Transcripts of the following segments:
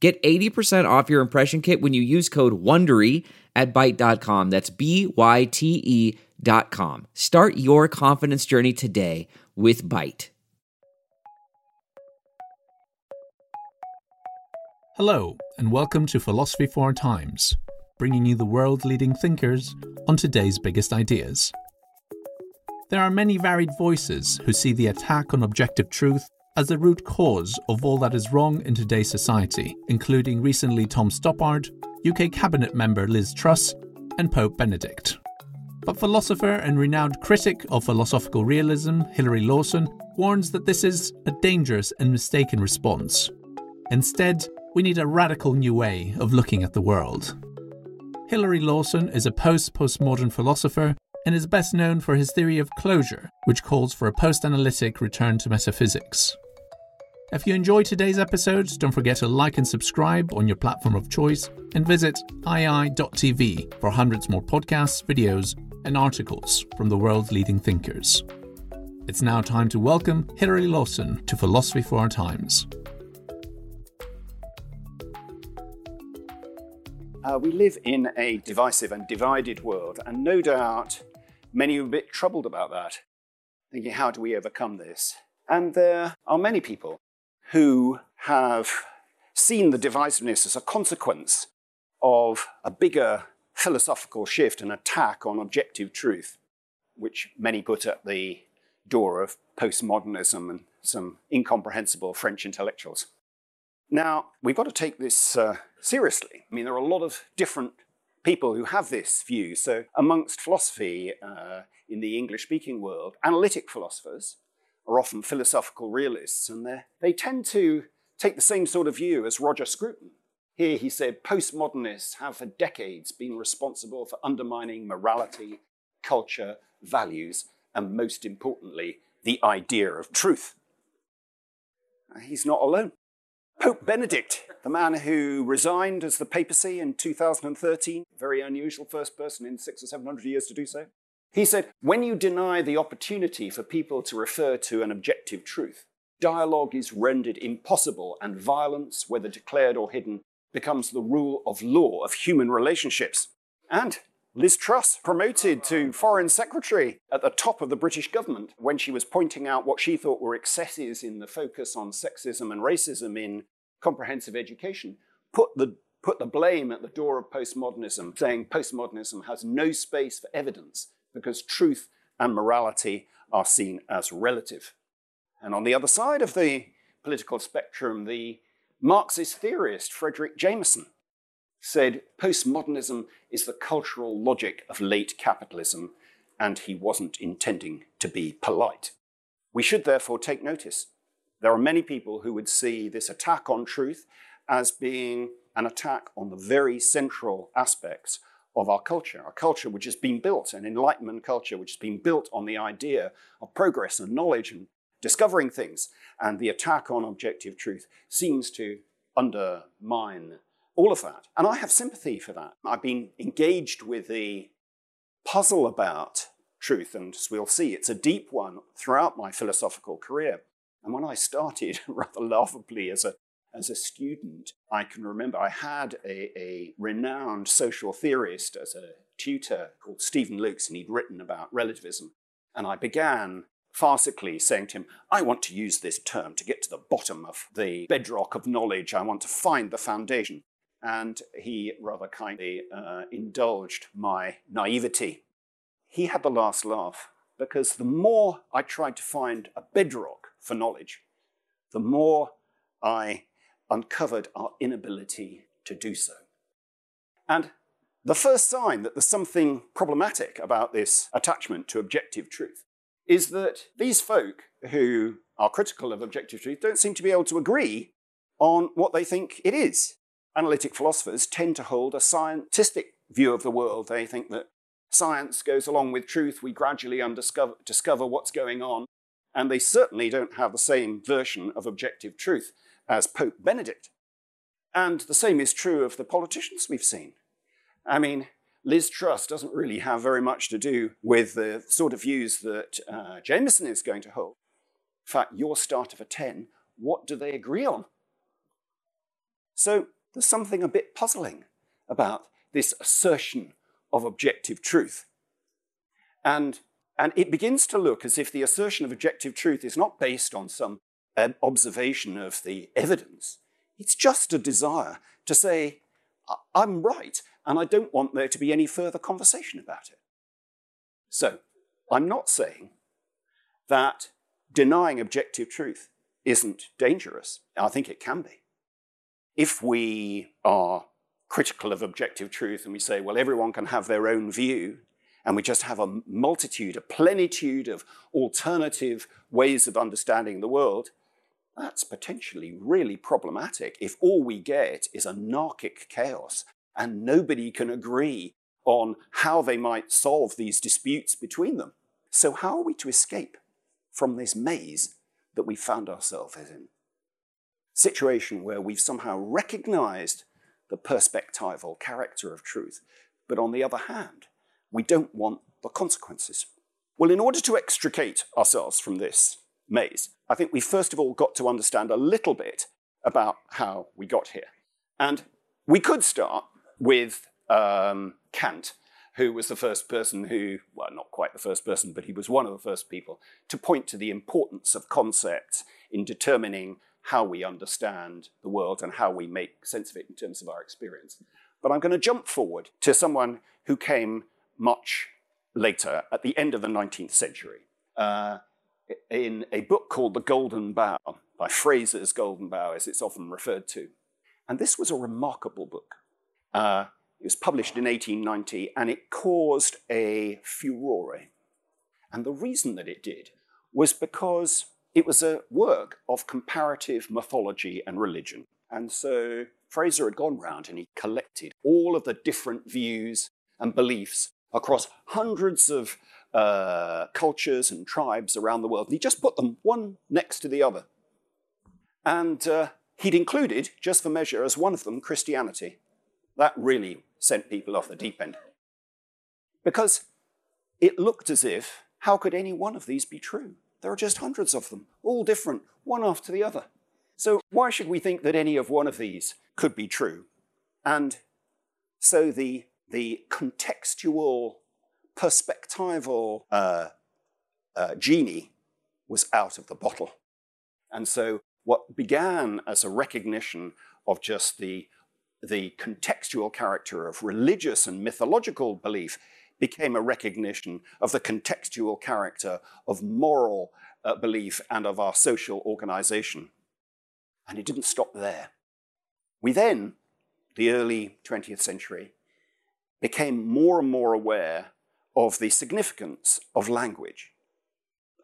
Get 80% off your impression kit when you use code WONDERY at Byte.com. That's B-Y-T-E dot com. Start your confidence journey today with Byte. Hello, and welcome to Philosophy for Our Times, bringing you the world's leading thinkers on today's biggest ideas. There are many varied voices who see the attack on objective truth as the root cause of all that is wrong in today's society, including recently Tom Stoppard, UK Cabinet member Liz Truss, and Pope Benedict. But philosopher and renowned critic of philosophical realism, Hilary Lawson, warns that this is a dangerous and mistaken response. Instead, we need a radical new way of looking at the world. Hilary Lawson is a post postmodern philosopher and is best known for his theory of closure, which calls for a post analytic return to metaphysics. If you enjoyed today's episode, don't forget to like and subscribe on your platform of choice and visit IAI.tv for hundreds more podcasts, videos, and articles from the world's leading thinkers. It's now time to welcome Hilary Lawson to Philosophy for Our Times. Uh, we live in a divisive and divided world, and no doubt many are a bit troubled about that, thinking, how do we overcome this? And there are many people who have seen the divisiveness as a consequence of a bigger philosophical shift and attack on objective truth, which many put at the door of postmodernism and some incomprehensible French intellectuals. Now, we've got to take this uh, seriously. I mean, there are a lot of different people who have this view. So, amongst philosophy uh, in the English speaking world, analytic philosophers are often philosophical realists, and they tend to take the same sort of view as Roger Scruton. Here he said postmodernists have for decades been responsible for undermining morality, culture, values, and most importantly, the idea of truth. He's not alone. Pope Benedict, the man who resigned as the papacy in 2013, very unusual first person in six or seven hundred years to do so, he said, when you deny the opportunity for people to refer to an objective truth, dialogue is rendered impossible and violence, whether declared or hidden, becomes the rule of law of human relationships. And Liz Truss, promoted to Foreign Secretary at the top of the British government, when she was pointing out what she thought were excesses in the focus on sexism and racism in comprehensive education, put the, put the blame at the door of postmodernism, saying postmodernism has no space for evidence because truth and morality are seen as relative. And on the other side of the political spectrum, the Marxist theorist Fredric Jameson said postmodernism is the cultural logic of late capitalism, and he wasn't intending to be polite. We should therefore take notice. There are many people who would see this attack on truth as being an attack on the very central aspects of our culture, a culture which has been built, an Enlightenment culture which has been built on the idea of progress and knowledge and discovering things. And the attack on objective truth seems to undermine all of that. And I have sympathy for that. I've been engaged with the puzzle about truth, and as we'll see, it's a deep one throughout my philosophical career. And when I started, rather laughably, as a as a student, I can remember I had a, a renowned social theorist as a tutor called Steven Lukes, and he'd written about relativism. And I began farcically saying to him, I want to use this term to get to the bottom of the bedrock of knowledge. I want to find the foundation. And he rather kindly uh, indulged my naivety. He had the last laugh because the more I tried to find a bedrock for knowledge, the more I uncovered our inability to do so. And the first sign that there's something problematic about this attachment to objective truth is that these folk who are critical of objective truth don't seem to be able to agree on what they think it is. analytic philosophers tend to hold a scientific view of the world. They think that science goes along with truth, we gradually discover what's going on, and they certainly don't have the same version of objective truth as Pope Benedict. And the same is true of the politicians we've seen. I mean, Liz Truss doesn't really have very much to do with the sort of views that uh, Jameson is going to hold. In fact, your start of a 10, what do they agree on? So there's something a bit puzzling about this assertion of objective truth. And, and it begins to look as if the assertion of objective truth is not based on some observation of the evidence, it's just a desire to say, I'm right, and I don't want there to be any further conversation about it. So, I'm not saying that denying objective truth isn't dangerous. I think it can be. If we are critical of objective truth and we say, well, everyone can have their own view, and we just have a multitude, a plenitude of alternative ways of understanding the world, that's potentially really problematic if all we get is anarchic chaos and nobody can agree on how they might solve these disputes between them. So, how are we to escape from this maze that we found ourselves in? Situation where we've somehow recognized the perspectival character of truth, but on the other hand, we don't want the consequences. Well, in order to extricate ourselves from this maze, I think we first of all got to understand a little bit about how we got here. And we could start with um, Kant, who was the first person who, well, not quite the first person, but he was one of the first people to point to the importance of concepts in determining how we understand the world and how we make sense of it in terms of our experience. But I'm going to jump forward to someone who came much later, at the end of the 19th century, uh, in a book called The Golden Bough, by Frazer's Golden Bough, as it's often referred to. And this was a remarkable book. Uh, it was published in 1890 and it caused a furore. And the reason that it did was because it was a work of comparative mythology and religion. And so Frazer had gone round and he collected all of the different views and beliefs across hundreds of uh, cultures and tribes around the world. And he just put them one next to the other. And uh, he'd included, just for measure, as one of them, Christianity. That really sent people off the deep end. Because it looked as if, how could any one of these be true? There are just hundreds of them, all different, one after the other. So why should we think that any of one of these could be true? And so the, the contextual, perspectival uh, uh, genie was out of the bottle. And so what began as a recognition of just the, the contextual character of religious and mythological belief became a recognition of the contextual character of moral uh, belief and of our social organization. And it didn't stop there. We then, the early 20th century, became more and more aware of the significance of language.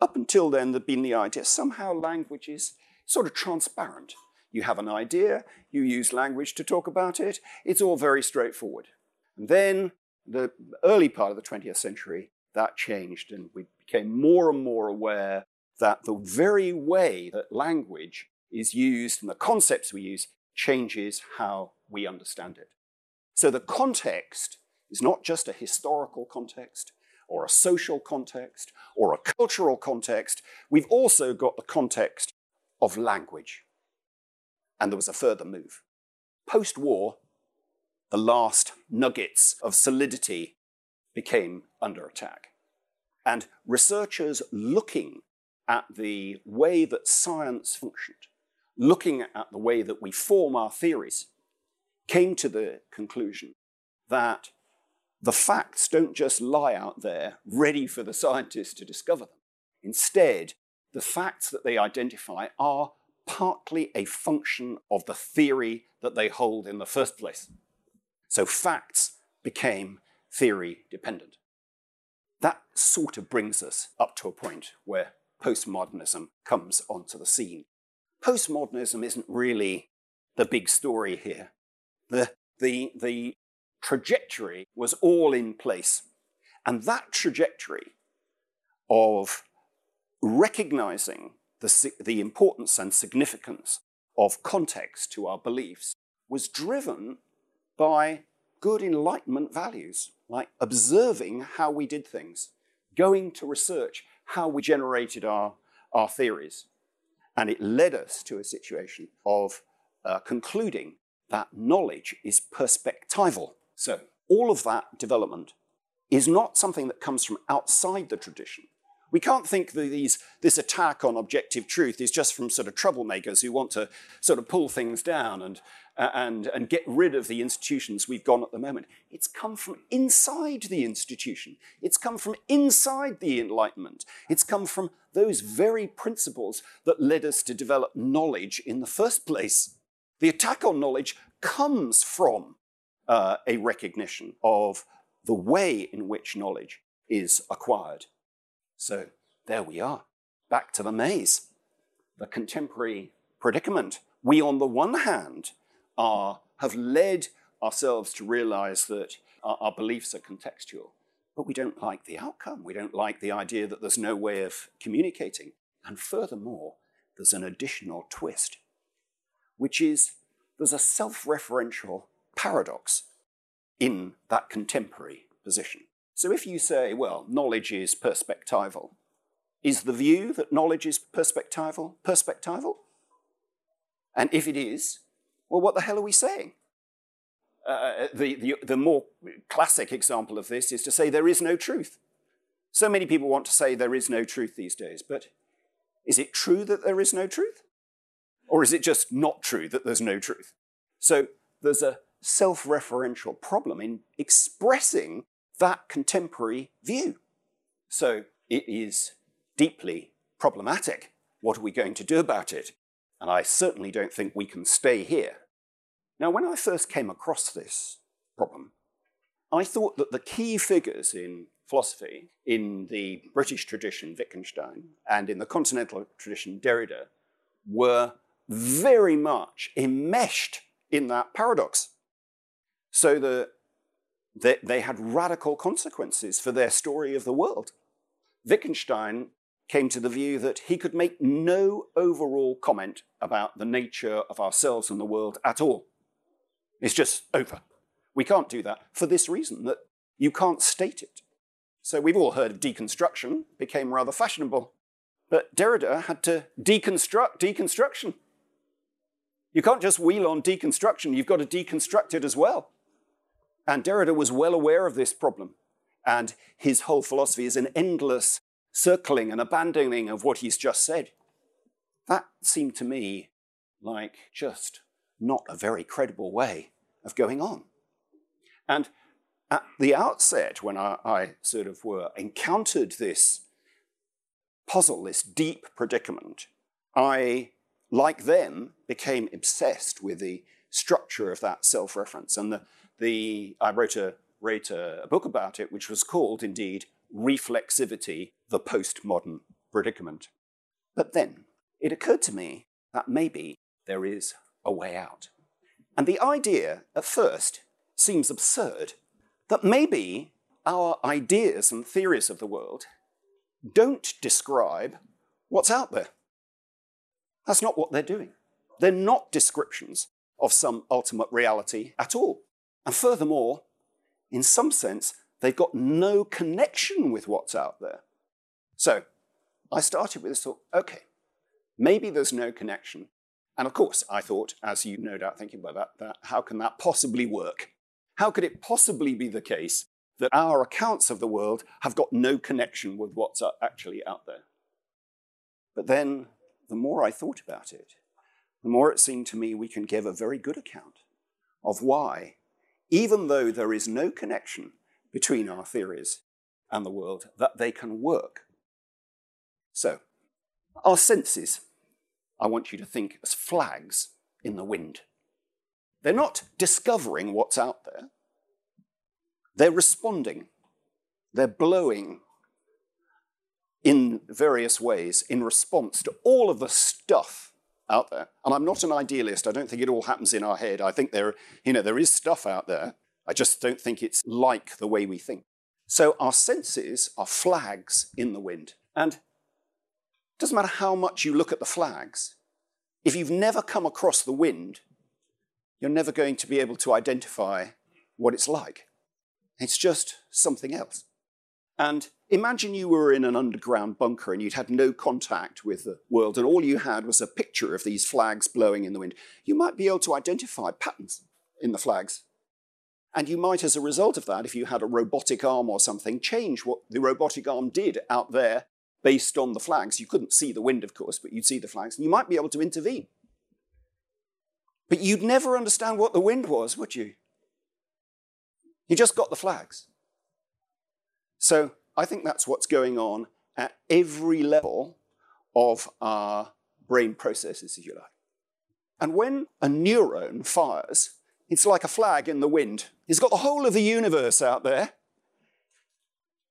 Up until then, there'd been the idea somehow language is sort of transparent. You have an idea, you use language to talk about it, it's all very straightforward. And then the early part of the 20th century, that changed, and we became more and more aware that the very way that language is used and the concepts we use changes how we understand it. So the context is not just a historical context or a social context or a cultural context. We've also got the context of language. And there was a further move. Post war, the last nuggets of solidity became under attack. And researchers looking at the way that science functioned, looking at the way that we form our theories, came to the conclusion that the facts don't just lie out there ready for the scientists to discover them. Instead, the facts that they identify are partly a function of the theory that they hold in the first place. So facts became theory dependent. That sort of brings us up to a point where postmodernism comes onto the scene. Postmodernism isn't really the big story here. The, the, the trajectory was all in place. And that trajectory of recognizing the, the importance and significance of context to our beliefs was driven by good Enlightenment values, like observing how we did things, going to research how we generated our, our theories. And it led us to a situation of uh, concluding that knowledge is perspectival. So, all of that development is not something that comes from outside the tradition. We can't think that these, this attack on objective truth is just from sort of troublemakers who want to sort of pull things down and, uh, and, and get rid of the institutions we've gone at the moment. It's come from inside the institution. It's come from inside the Enlightenment. It's come from those very principles that led us to develop knowledge in the first place. The attack on knowledge comes from uh, a recognition of the way in which knowledge is acquired. So there we are, back to the maze, the contemporary predicament. We, on the one hand, are, have led ourselves to realize that our, our beliefs are contextual, but we don't like the outcome. We don't like the idea that there's no way of communicating. And furthermore, there's an additional twist, which is there's a self referential paradox in that contemporary position. So if you say, well, knowledge is perspectival, is the view that knowledge is perspectival perspectival? And if it is, well, what the hell are we saying? Uh, the, the, the more classic example of this is to say there is no truth. So many people want to say there is no truth these days, but is it true that there is no truth? Or is it just not true that there's no truth? So there's a self referential problem in expressing that contemporary view. So it is deeply problematic. What are we going to do about it? And I certainly don't think we can stay here. Now, when I first came across this problem, I thought that the key figures in philosophy, in the British tradition, Wittgenstein, and in the continental tradition, Derrida, were very much enmeshed in that paradox. So the they, they had radical consequences for their story of the world. Wittgenstein came to the view that he could make no overall comment about the nature of ourselves and the world at all. It's just over. We can't do that for this reason that you can't state it. So we've all heard of deconstruction, became rather fashionable. But Derrida had to deconstruct deconstruction. You can't just wheel on deconstruction, you've got to deconstruct it as well. And Derrida was well aware of this problem. And his whole philosophy is an endless circling and abandoning of what he's just said. That seemed to me like just not a very credible way of going on. And at the outset, when I, I sort of were encountered this puzzle, this deep predicament, I, like them, became obsessed with the structure of that self reference and the, the, I wrote, a, wrote a, a book about it, which was called, indeed, Reflexivity, the Postmodern Predicament. But then it occurred to me that maybe there is a way out. And the idea, at first, seems absurd that maybe our ideas and theories of the world don't describe what's out there. That's not what they're doing. They're not descriptions of some ultimate reality at all. And furthermore, in some sense, they've got no connection with what's out there. So I started with this thought okay, maybe there's no connection. And of course, I thought, as you no doubt thinking about that, that how can that possibly work? How could it possibly be the case that our accounts of the world have got no connection with what's actually out there? But then, the more I thought about it, the more it seemed to me we can give a very good account of why even though there is no connection between our theories and the world, that they can work. So, our senses, I want you to think as flags in the wind. They're not discovering what's out there, they're responding, they're blowing in various ways in response to all of the stuff out there. And I'm not an idealist. I don't think it all happens in our head. I think there, you know, there is stuff out there. I just don't think it's like the way we think. So our senses are flags in the wind. And it doesn't matter how much you look at the flags, if you've never come across the wind, you're never going to be able to identify what it's like. It's just something else. And imagine you were in an underground bunker and you'd had no contact with the world, and all you had was a picture of these flags blowing in the wind. You might be able to identify patterns in the flags. And you might, as a result of that, if you had a robotic arm or something, change what the robotic arm did out there based on the flags. You couldn't see the wind, of course, but you'd see the flags, and you might be able to intervene. But you'd never understand what the wind was, would you? You just got the flags. So I think that's what's going on at every level of our brain processes, if you like. And when a neuron fires, it's like a flag in the wind. It's got the whole of the universe out there,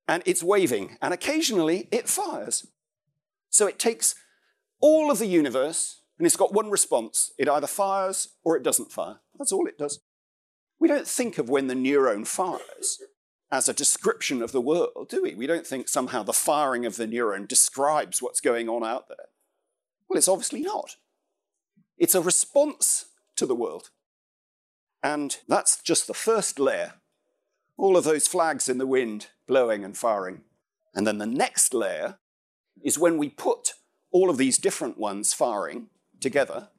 and it's waving, and occasionally it fires. So it takes all of the universe, and it's got one response. It either fires or it doesn't fire. That's all it does. We don't think of when the neuron fires as a description of the world, do we? We don't think somehow the firing of the neuron describes what's going on out there. Well, it's obviously not. It's a response to the world. And that's just the first layer. All of those flags in the wind blowing and firing. And then the next layer is when we put all of these different ones firing together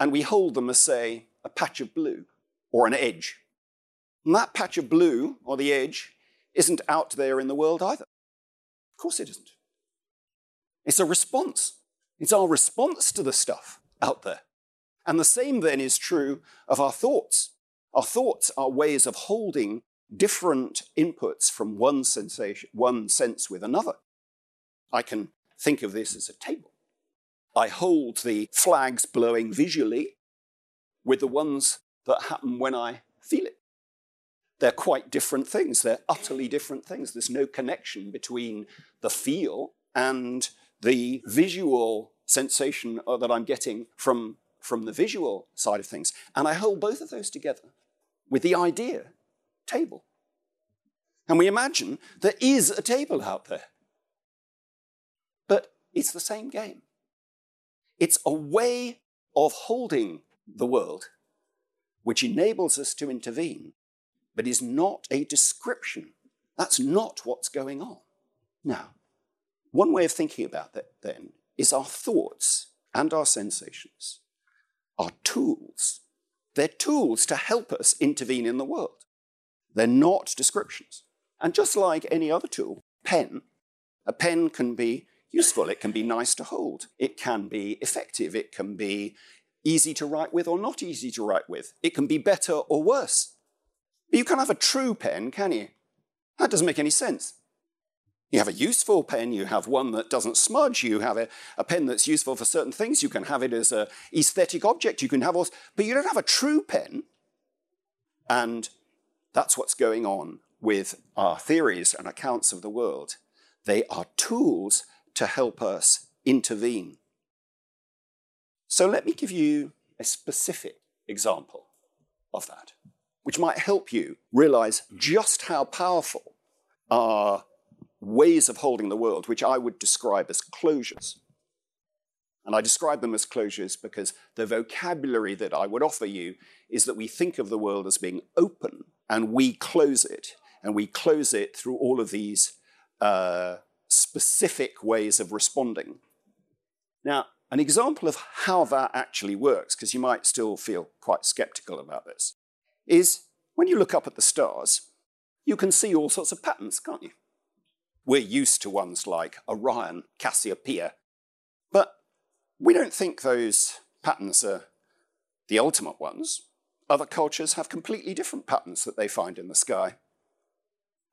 and we hold them as, say, a patch of blue or an edge. And that patch of blue or the edge isn't out there in the world either. Of course it isn't. It's a response. It's our response to the stuff out there. And the same then is true of our thoughts. Our thoughts are ways of holding different inputs from one sensation, one sense with another. I can think of this as a table. I hold the flags blowing visually with the ones that happen when I feel it. They're quite different things. They're utterly different things. There's no connection between the feel and the visual sensation uh, that I'm getting from, from the visual side of things. And I hold both of those together with the idea table. And we imagine there is a table out there. But it's the same game. It's a way of holding the world which enables us to intervene, but is not a description. That's not what's going on. Now, one way of thinking about that then is our thoughts and our sensations are tools they're tools to help us intervene in the world. They're not descriptions. And just like any other tool, pen, a pen can be useful, it can be nice to hold, it can be effective, it can be easy to write with or not easy to write with, it can be better or worse. But you can't have a true pen, can you? That doesn't make any sense. You have a useful pen, you have one that doesn't smudge, you have a, a pen that's useful for certain things, you can have it as an aesthetic object, you can have all, but you don't have a true pen. And that's what's going on with our theories and accounts of the world. They are tools to help us intervene. So let me give you a specific example of that, which might help you realize just how powerful are ways of holding the world, which I would describe as closures. And I describe them as closures because the vocabulary that I would offer you is that we think of the world as being open and we close it. And we close it through all of these uh, specific ways of responding. Now, an example of how that actually works, because you might still feel quite skeptical about this, is when you look up at the stars, you can see all sorts of patterns, can't you? We're used to ones like Orion, Cassiopeia, but we don't think those patterns are the ultimate ones. Other cultures have completely different patterns that they find in the sky.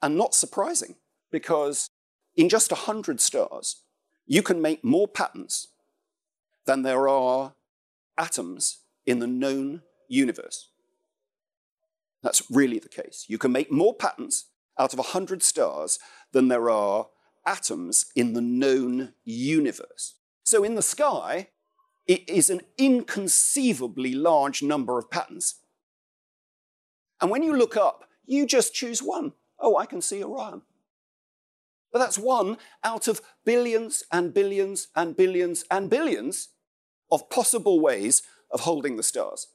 And not surprising, because in just 100 stars, you can make more patterns than there are atoms in the known universe. That's really the case. You can make more patterns out of 100 stars than there are atoms in the known universe. So in the sky, it is an inconceivably large number of patterns. And when you look up, you just choose one. Oh, I can see Orion. But that's one out of billions and billions and billions and billions of possible ways of holding the stars.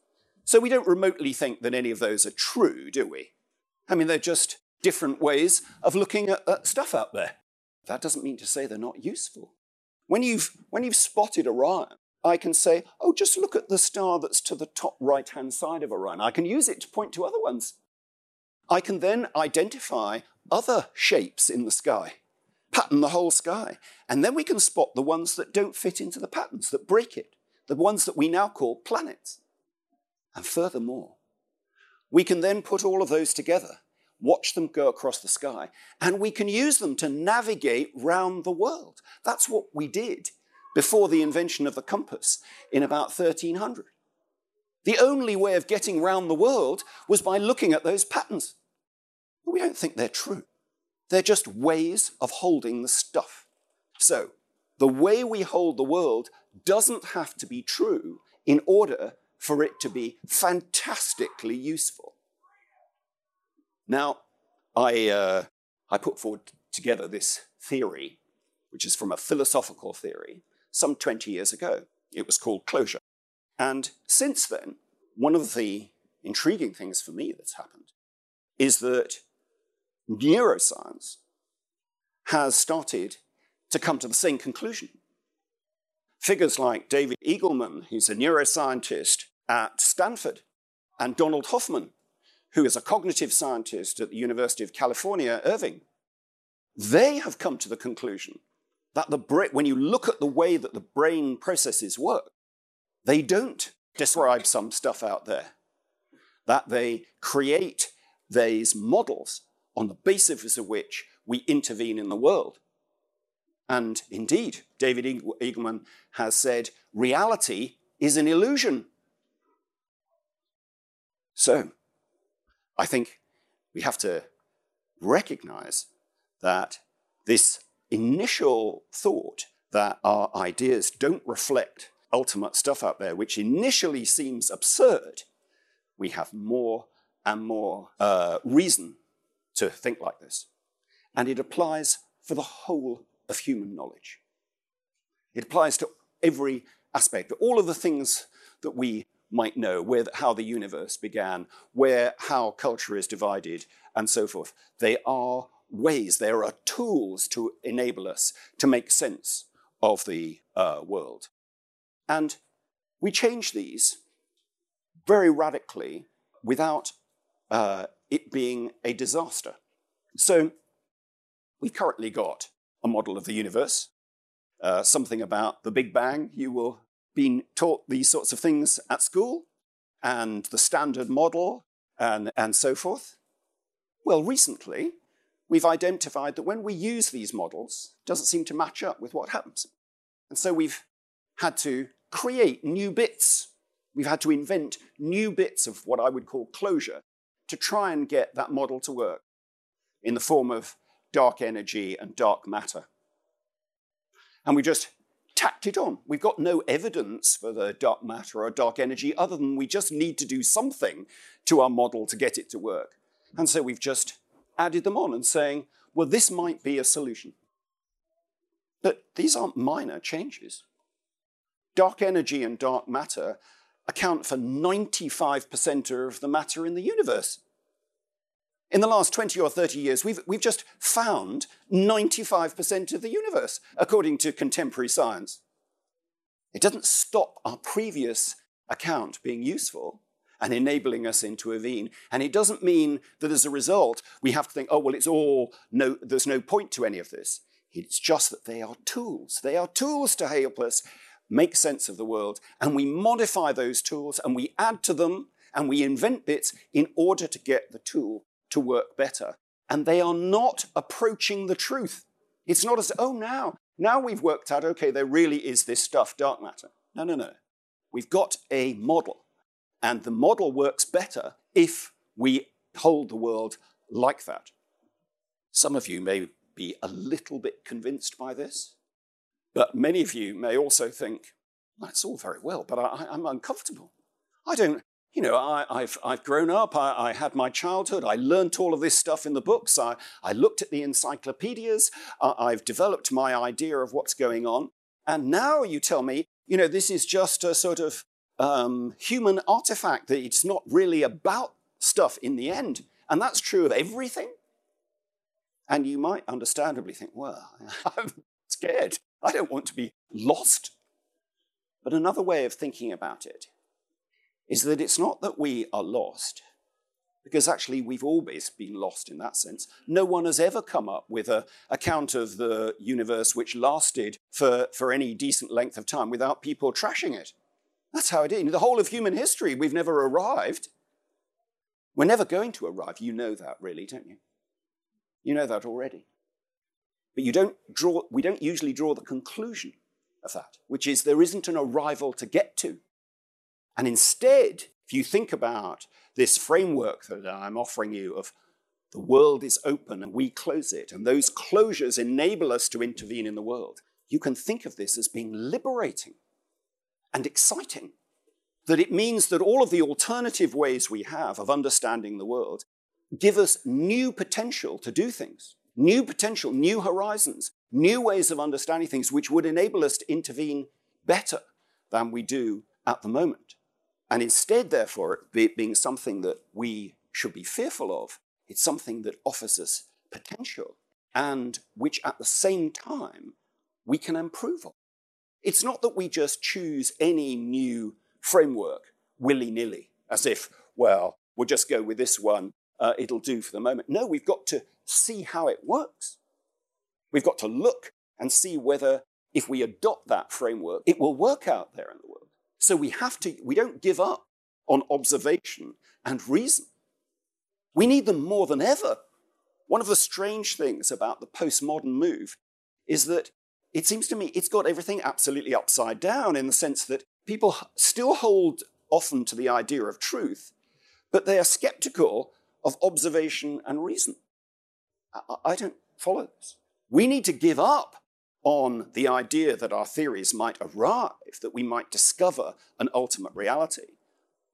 So we don't remotely think that any of those are true, do we? I mean, they're just different ways of looking at, at stuff out there. That doesn't mean to say they're not useful. When you've, when you've spotted Orion, I can say, oh, just look at the star that's to the top right hand side of Orion. I can use it to point to other ones. I can then identify other shapes in the sky, pattern the whole sky, and then we can spot the ones that don't fit into the patterns, that break it, the ones that we now call planets. And furthermore, we can then put all of those together, watch them go across the sky, and we can use them to navigate round the world. That's what we did before the invention of the compass in about 1300. The only way of getting round the world was by looking at those patterns. But we don't think they're true. They're just ways of holding the stuff. So, the way we hold the world doesn't have to be true in order for it to be fantastically useful. Now, I, uh, I put forward together this theory, which is from a philosophical theory, some 20 years ago. It was called closure. And since then, one of the intriguing things for me that's happened is that neuroscience has started to come to the same conclusion. Figures like David Eagleman, who's a neuroscientist at Stanford, and Donald Hoffman, who is a cognitive scientist at the University of California, Irvine, they have come to the conclusion that the when you look at the way that the brain processes work, they don't describe some stuff out there, that they create these models on the basis of which we intervene in the world. And indeed, David Eagleman has said reality is an illusion. So, I think we have to recognize that this initial thought that our ideas don't reflect ultimate stuff out there, which initially seems absurd, we have more and more uh, reason to think like this. And it applies for the whole of human knowledge. It applies to every aspect, all of the things that we might know, where, how the universe began, where, how culture is divided, and so forth. They are ways, there are tools to enable us to make sense of the uh, world. And we change these very radically without uh, it being a disaster. So we've currently got a model of the universe, uh, something about the Big Bang. You will been taught these sorts of things at school, and the standard model, and, and so forth. Well, recently, we've identified that when we use these models, it doesn't seem to match up with what happens. And so we've had to create new bits. We've had to invent new bits of what I would call closure to try and get that model to work in the form of dark energy and dark matter. And we just tacked it on. We've got no evidence for the dark matter or dark energy other than we just need to do something to our model to get it to work. And so we've just added them on and saying, well, this might be a solution. But these aren't minor changes. Dark energy and dark matter account for 95% of the matter in the universe. In the last 20 or 30 years, we've, we've just found 95% of the universe, according to contemporary science. It doesn't stop our previous account being useful and enabling us into intervene. And it doesn't mean that as a result, we have to think, oh, well, it's all, no, there's no point to any of this. It's just that they are tools. They are tools to help us make sense of the world. And we modify those tools and we add to them and we invent bits in order to get the tool to work better. And they are not approaching the truth. It's not as, oh, now, now we've worked out, okay, there really is this stuff, dark matter. No, no, no. We've got a model and the model works better if we hold the world like that. Some of you may be a little bit convinced by this, but many of you may also think, That's all very well, but I, am uncomfortable. I don't, you know, I, have I've grown up, I, I, had my childhood, I learnt all of this stuff in the books, I, I looked at the encyclopedias, uh, I've developed my idea of what's going on. And now you tell me, you know, this is just a sort of um, human artifact, that it's not really about stuff in the end. And that's true of everything. And you might understandably think, well, I'm scared. I don't want to be lost. But another way of thinking about it is that it's not that we are lost, because actually we've always been lost in that sense. No one has ever come up with an account of the universe which lasted for, for any decent length of time without people trashing it. That's how it is. In The whole of human history, we've never arrived. We're never going to arrive. You know that, really, don't you? You know that already. But you don't draw, we don't usually draw the conclusion of that, which is there isn't an arrival to get to. And instead, if you think about this framework that I'm offering you of the world is open and we close it, and those closures enable us to intervene in the world, you can think of this as being liberating and exciting. That it means that all of the alternative ways we have of understanding the world give us new potential to do things, new potential, new horizons, new ways of understanding things which would enable us to intervene better than we do at the moment. And instead, therefore, it being something that we should be fearful of, it's something that offers us potential and which at the same time we can improve on. It's not that we just choose any new framework willy nilly, as if, well, we'll just go with this one, uh, it'll do for the moment. No, we've got to see how it works. We've got to look and see whether, if we adopt that framework, it will work out there in the world. So we have to, we don't give up on observation and reason. We need them more than ever. One of the strange things about the postmodern move is that it seems to me it's got everything absolutely upside down in the sense that people still hold often to the idea of truth, but they are skeptical of observation and reason. I, don't follow this. We need to give up on the idea that our theories might arrive, that we might discover an ultimate reality.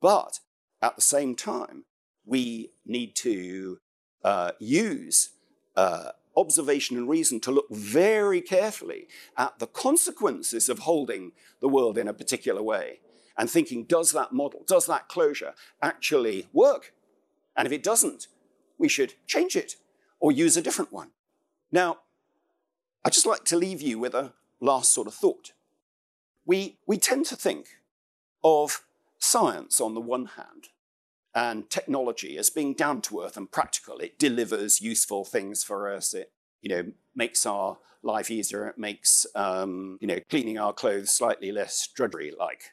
But at the same time, we need to uh, use uh, observation and reason to look very carefully at the consequences of holding the world in a particular way and thinking, does that model, does that closure actually work? And if it doesn't, we should change it or use a different one. Now, I'd just like to leave you with a last sort of thought. We, we tend to think of science on the one hand and technology as being down to earth and practical. It delivers useful things for us. It, you know, makes our life easier. It makes, um, you know, cleaning our clothes slightly less drudgery-like.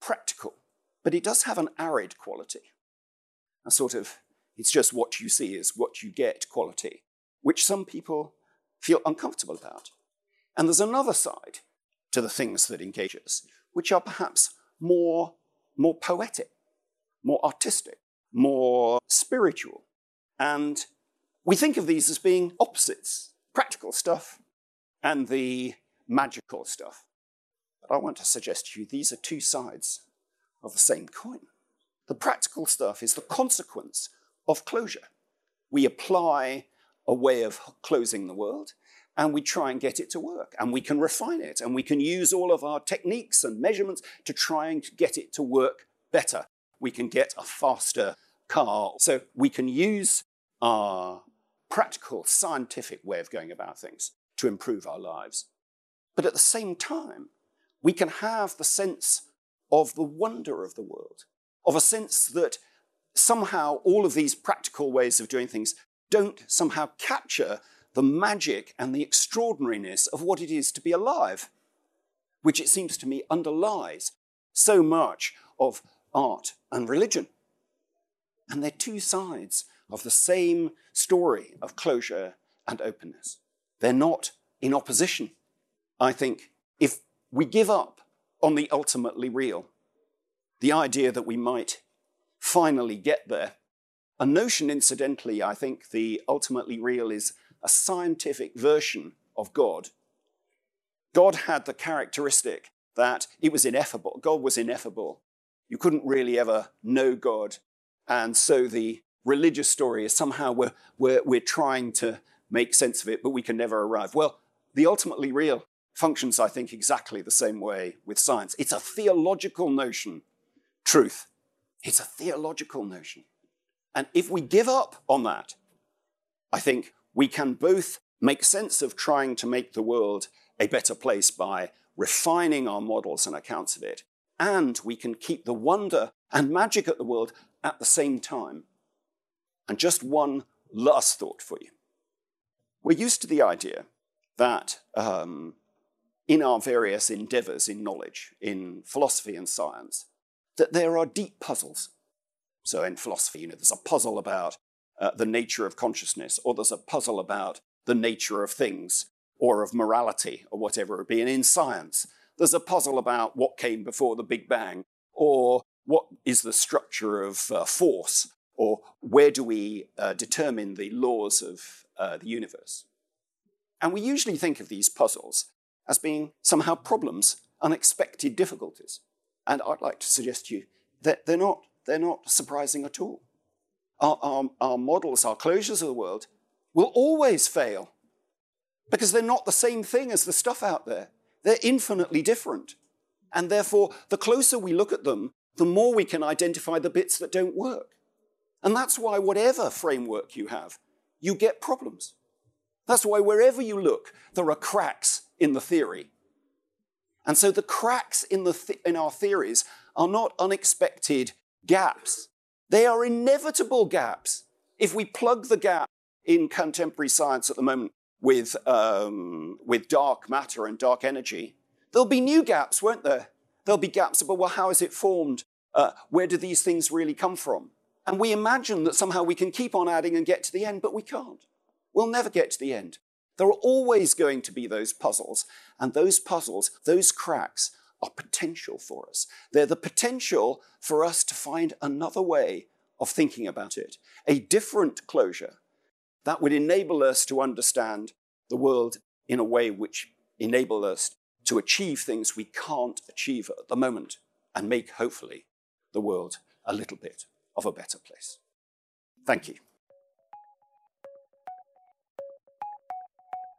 Practical. But it does have an arid quality. A sort of, it's just what you see is what you get quality, which some people feel uncomfortable about. And there's another side to the things that engage us, which are perhaps more, more poetic more artistic, more spiritual. And we think of these as being opposites practical stuff and the magical stuff. But I want to suggest to you these are two sides of the same coin. The practical stuff is the consequence of closure. We apply a way of closing the world and we try and get it to work and we can refine it and we can use all of our techniques and measurements to try and get it to work better we can get a faster car. So we can use our practical, scientific way of going about things to improve our lives. But at the same time, we can have the sense of the wonder of the world, of a sense that somehow all of these practical ways of doing things don't somehow capture the magic and the extraordinariness of what it is to be alive, which it seems to me underlies so much of art and religion. And they're two sides of the same story of closure and openness. They're not in opposition. I think if we give up on the ultimately real, the idea that we might finally get there, a notion, incidentally, I think the ultimately real is a scientific version of God. God had the characteristic that it was ineffable. God was ineffable. You couldn't really ever know God. And so the religious story is somehow we're, we're, we're trying to make sense of it, but we can never arrive. Well, the ultimately real functions, I think, exactly the same way with science. It's a theological notion, truth. It's a theological notion. And if we give up on that, I think we can both make sense of trying to make the world a better place by refining our models and accounts of it, and we can keep the wonder and magic at the world at the same time. And just one last thought for you. We're used to the idea that um, in our various endeavors in knowledge, in philosophy and science, that there are deep puzzles. So in philosophy, you know, there's a puzzle about uh, the nature of consciousness, or there's a puzzle about the nature of things, or of morality, or whatever it be. And in science, there's a puzzle about what came before the Big Bang, or what is the structure of uh, force, or where do we uh, determine the laws of uh, the universe. And we usually think of these puzzles as being somehow problems, unexpected difficulties. And I'd like to suggest to you that they're not, they're not surprising at all. Our, our, our models, our closures of the world, will always fail because they're not the same thing as the stuff out there. They're infinitely different. And therefore, the closer we look at them, the more we can identify the bits that don't work. And that's why, whatever framework you have, you get problems. That's why, wherever you look, there are cracks in the theory. And so, the cracks in, the th- in our theories are not unexpected gaps, they are inevitable gaps. If we plug the gap in contemporary science at the moment with, um, with dark matter and dark energy, there'll be new gaps, won't there? There'll be gaps about, well, how is it formed? Uh, where do these things really come from? And we imagine that somehow we can keep on adding and get to the end, but we can't. We'll never get to the end. There are always going to be those puzzles, and those puzzles, those cracks, are potential for us. They're the potential for us to find another way of thinking about it, a different closure that would enable us to understand the world in a way which enable us to achieve things we can't achieve at the moment and make, hopefully, the world a little bit of a better place. Thank you.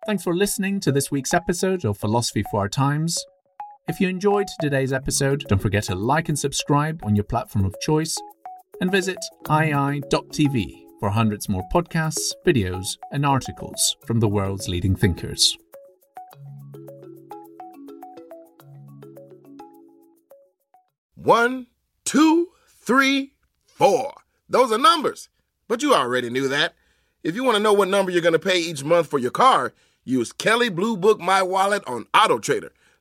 Thanks for listening to this week's episode of Philosophy for Our Times. If you enjoyed today's episode, don't forget to like and subscribe on your platform of choice and visit IAI.tv for hundreds more podcasts, videos, and articles from the world's leading thinkers. One, two, three, four. Those are numbers. But you already knew that. If you want to know what number you're going to pay each month for your car, use Kelley Blue Book My Wallet on Auto Trader.